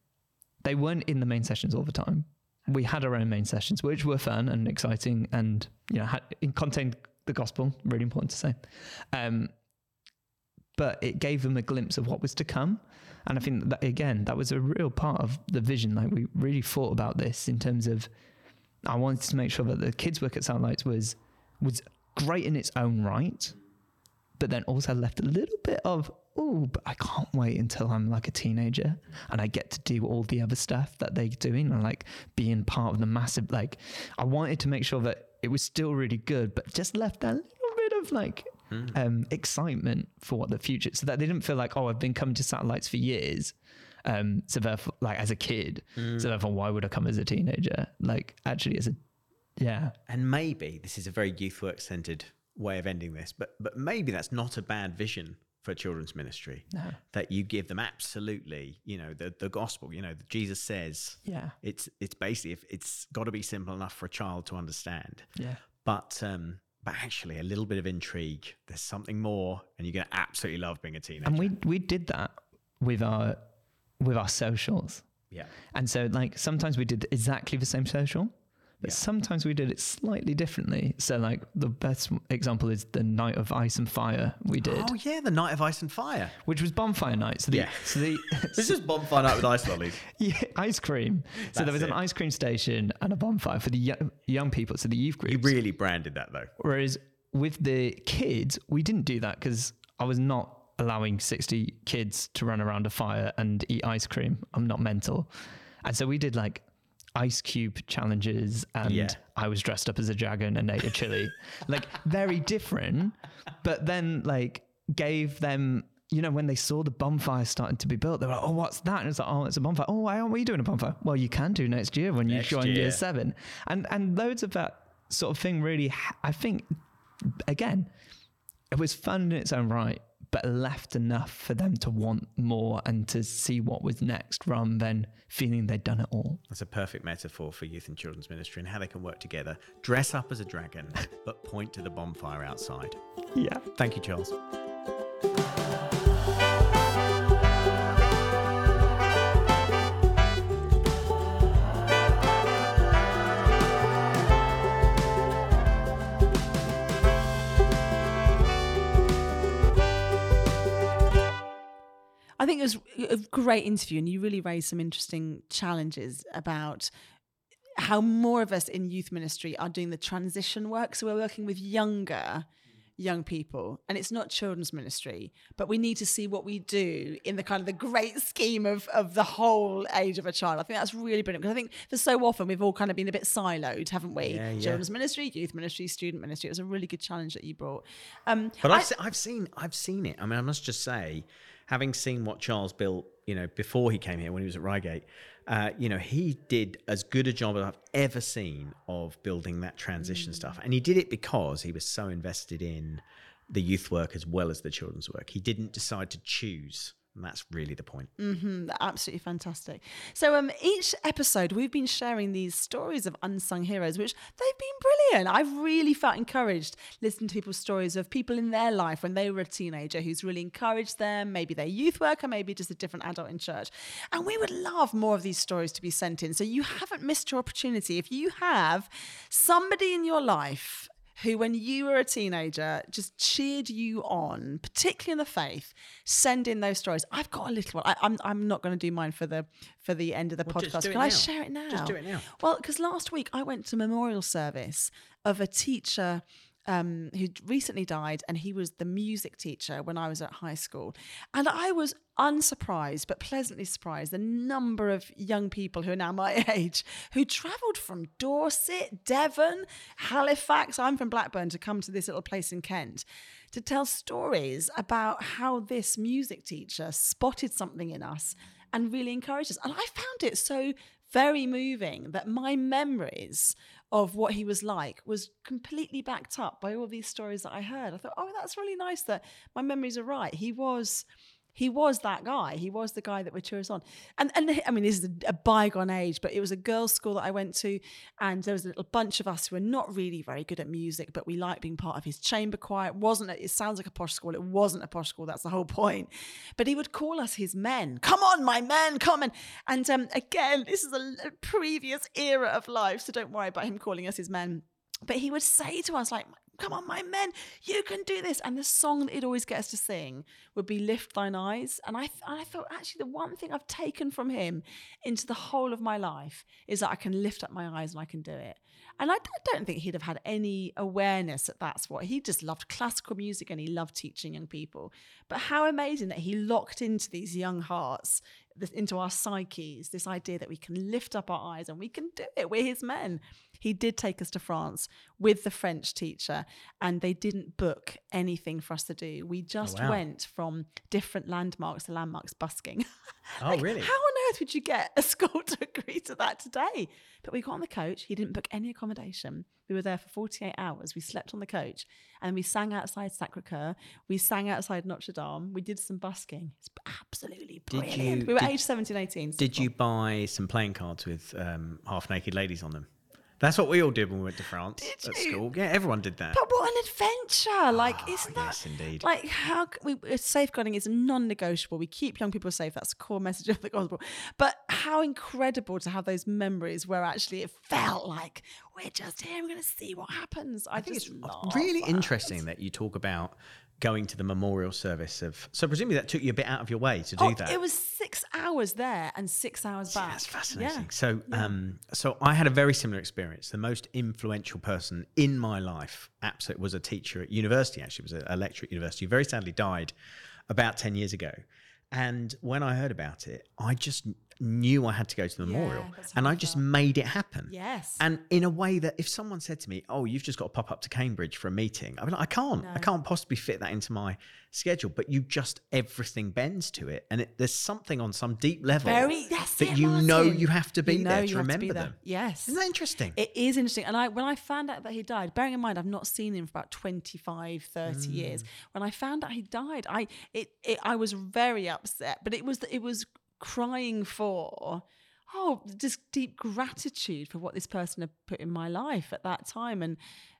they weren't in the main sessions all the time. We had our own main sessions, which were fun and exciting, and you know, had, contained the gospel. Really important to say. Um, but it gave them a glimpse of what was to come. And I think that again, that was a real part of the vision. Like we really thought about this in terms of, I wanted to make sure that the kids' work at Satellites was was great in its own right, but then also left a little bit of, oh, but I can't wait until I'm like a teenager and I get to do all the other stuff that they're doing and like being part of the massive. Like, I wanted to make sure that it was still really good, but just left that little bit of like um, excitement for what the future, so that they didn't feel like, oh, I've been coming to satellites for years. Um, so therefore, like as a kid, so therefore, why would I come as a teenager? Like actually, as a yeah, And maybe this is a very youth work centered way of ending this, but but maybe that's not a bad vision for children's ministry. No. That you give them absolutely, you know, the the gospel. You know, that Jesus says yeah, it's it's basically if it's got to be simple enough for a child to understand. yeah. But um, but actually, a little bit of intrigue. There's something more, and you're gonna absolutely love being a teenager. And we we did that with our with our socials. yeah, And so like sometimes we did exactly the same social, but Yeah. sometimes we did it slightly differently. So like the best example is the night of ice and fire we did, Oh yeah, the night of ice and fire. which was bonfire night. So the Yeah. so the [LAUGHS] This is bonfire night with ice lollies. [LAUGHS] yeah, ice cream. So there That's was an ice cream station and a bonfire for the young, young people, so the youth group. You really branded that though. Whereas with the kids, we didn't do that because I was not allowing 60 kids to run around a fire and eat ice cream. I'm not mental. And so we did like ice cube challenges and Yeah. I was dressed up as a dragon and ate a chili. [LAUGHS] like very different, but then like gave them you know, when they saw the bonfire starting to be built, they were like, "Oh, what's that?" And it's like, "Oh, it's a bonfire." Oh, why aren't we doing a bonfire? Well, you can do next year when you Next join year. year seven, and and loads of that sort of thing. Really, I think, again, it was fun in its own right, but left enough for them to want more and to see what was next, rather than feeling they'd done it all. That's a perfect metaphor for youth and children's ministry and how they can work together. Dress up as a dragon, [LAUGHS] but point to the bonfire outside. Yeah. Thank you, Charles. I think it was a great interview, and you really raised some interesting challenges about how more of us in youth ministry are doing the transition work. So we're working with younger young people, and it's not children's ministry, but we need to see what we do in the kind of the great scheme of of the whole age of a child. I think that's really brilliant because I think for so often we've all kind of been a bit siloed, haven't we? Yeah, yeah. Children's ministry, youth ministry, student ministry. It was a really good challenge that you brought. Um, But I- I've, se- I've seen I've seen it. I mean, I must just say, having seen what Charles built, you know, before he came here when he was at Reigate, uh, you know, he did as good a job as I've ever seen of building that transition stuff, and he did it because he was so invested in the youth work as well as the children's work. He didn't decide to choose, and that's really the point. Mhm, absolutely fantastic. So um each episode we've been sharing these stories of unsung heroes which they've been brilliant. I've really felt encouraged listening to people's stories of people in their life when they were a teenager who's really encouraged them, maybe their youth worker, maybe just a different adult in church. And we would love more of these stories to be sent in. So you haven't missed your opportunity. If you have somebody in your life who, when you were a teenager, just cheered you on, particularly in the faith, send in those stories. I've got a little one. I, I'm I'm not going to do mine for the for the end of the Well, podcast. Can I share it now? Just do it now. Well, because last week I went to memorial service of a teacher. Um, who recently died, and he was the music teacher when I was at high school. And I was unsurprised, but pleasantly surprised, the number of young people who are now my [LAUGHS] age who travelled from Dorset, Devon, Halifax. I'm from Blackburn to come to this little place in Kent to tell stories about how this music teacher spotted something in us and really encouraged us. And I found it so very moving that my memories of what he was like was completely backed up by all these stories that I heard. I thought, oh, that's really nice that my memories are right. He was he was that guy. He was the guy that would cheer us on. And and I mean, this is a, bygone age, but it was a girls' school that I went to, and there was a little bunch of us who were not really very good at music, but we liked being part of his chamber choir. It wasn't. A, it sounds like a posh school. It wasn't a posh school. That's the whole point. But he would call us his men. Come on, my men, come on. And um, again, this is a previous era of life, so don't worry about him calling us his men. But he would say to us like come on, my men, you can do this. And the song that he'd always get us to sing would be Lift Thine Eyes. And I, th- I thought, actually, the one thing I've taken from him into the whole of my life is that I can lift up my eyes and I can do it. And I, d- I don't think he'd have had any awareness that that's what he just loved classical music and he loved teaching young people. But how amazing that he locked into these young hearts, this, into our psyches, this idea that we can lift up our eyes and we can do it. We're his men. He did take us to France with the French teacher, and they didn't book anything for us to do. We just wow. went from different landmarks to landmarks busking. [LAUGHS] Oh, Like, really? How on earth would you get a [LAUGHS] school to agree to that today? But we got on the coach. He didn't book any accommodation. We were there for 48 hours. We slept on the coach and we sang outside Sacre Coeur. We sang outside Notre Dame. We did some busking. It's absolutely Did brilliant. you- we were did- age 17, 18. Did you buy some playing cards with um, half naked ladies on them? That's what we all did when we went to France Did at you? school. Yeah, everyone did that. But what an adventure! Like, Oh, isn't that yes, indeed. like how we, uh, safeguarding is non-negotiable. We keep young people safe. That's the core message of the gospel. But how incredible to have those memories where actually it felt like we're just here. We're going to see what happens. I, I think just it's really that. interesting that you talk about going to the memorial service of. So presumably that took you a bit out of your way to do Oh, that. it was six hours there and six hours Yeah, back. That's fascinating. Yeah. So, um, so I had a very similar experience. The most influential person in my life, absolutely, was a teacher at university. Actually, was a, a lecturer at university. Who very sadly died about ten years ago. And when I heard about it, I just knew I had to go to the memorial, and I I just felt. made it happen. Yes. And in a way that if someone said to me, "Oh, you've just got to pop up to Cambridge for a meeting," I'd be like, "I can't. I can't possibly fit that into my schedule." But you just everything bends to it, and it, there's something on some deep level Very. That it, you know you have to be You know there to remember be there. them. Yes. Isn't that interesting? It is interesting. And I when I found out that he died, bearing in mind I've not seen him for about 25, 30 years. Mm. When I found out he died, I it, it I was very upset, but it was it was crying for oh, just deep gratitude for what this person had put in my life at that time and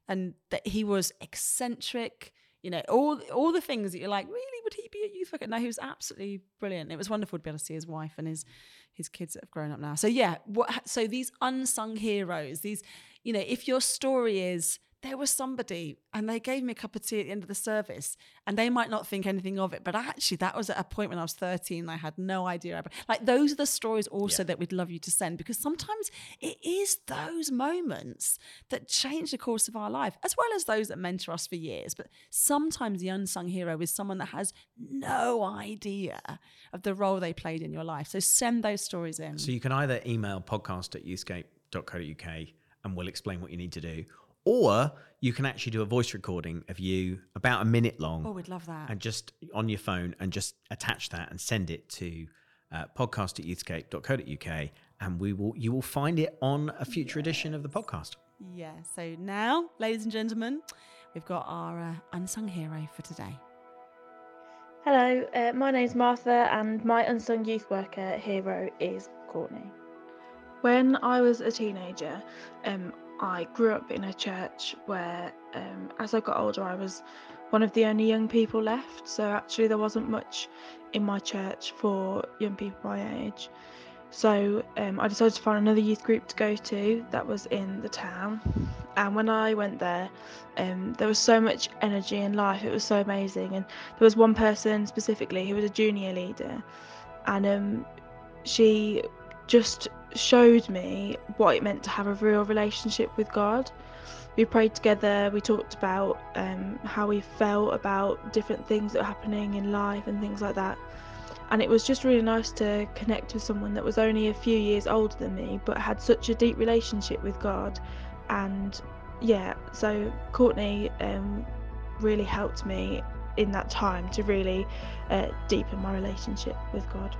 and that he was eccentric, you know, all all the things that you're like, really, would he be a youth worker? No, he was absolutely brilliant. It was wonderful to be able to see his wife and his his kids that have grown up now. So yeah, what so these unsung heroes, these, you know, if your story is there was somebody and they gave me a cup of tea at the end of the service and they might not think anything of it but actually that was at a point when i was 13 and i had no idea about like those are the stories also Yeah. that we'd love you to send because sometimes it is those moments that change the course of our life as well as those that mentor us for years. But sometimes the unsung hero is someone that has no idea of the role they played in your life. So send those stories in. So you can either email podcast at youthscape.co.uk and we'll explain what you need to do, or you can actually do a voice recording of you about a minute long oh we'd love that and just on your phone and just attach that and send it to uh, podcast at youthscape.co.uk and we will you will find it on a future edition of the podcast. Yeah. So now, ladies and gentlemen, we've got our uh, unsung hero for today. Hello, uh, my name's Martha, and my unsung youth worker hero is Courtney. When I was a teenager, um, I grew up in a church where, um, as I got older, I was one of the only young people left. So actually, there wasn't much in my church for young people my age. So um, I decided to find another youth group to go to that was in the town. And when I went there, um, there was so much energy and life. It was so amazing. And there was one person specifically who was a junior leader, and um, she just showed me what it meant to have a real relationship with God. We prayed together. We talked about um, how we felt about different things that were happening in life and things like that. And it was just really nice to connect with someone that was only a few years older than me, but had such a deep relationship with God. And yeah, so Courtney um, really helped me in that time to really uh, deepen my relationship with God.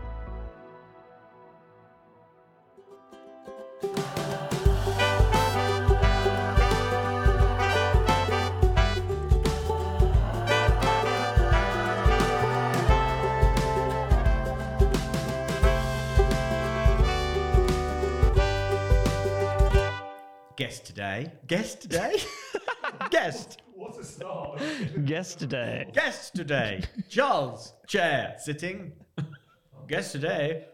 Guest today. Guest today? [LAUGHS] Guest. What a star. Guest today. Guest today. Charles. Chair. Sitting. Guest today.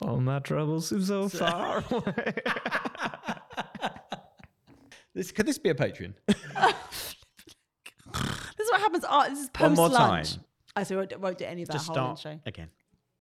All my troubles seem so [LAUGHS] far away. This could this be a Patreon? [LAUGHS] This is what happens. Oh, this is post One more lunch. time. I so won't, won't do any of that Just whole start intro. again.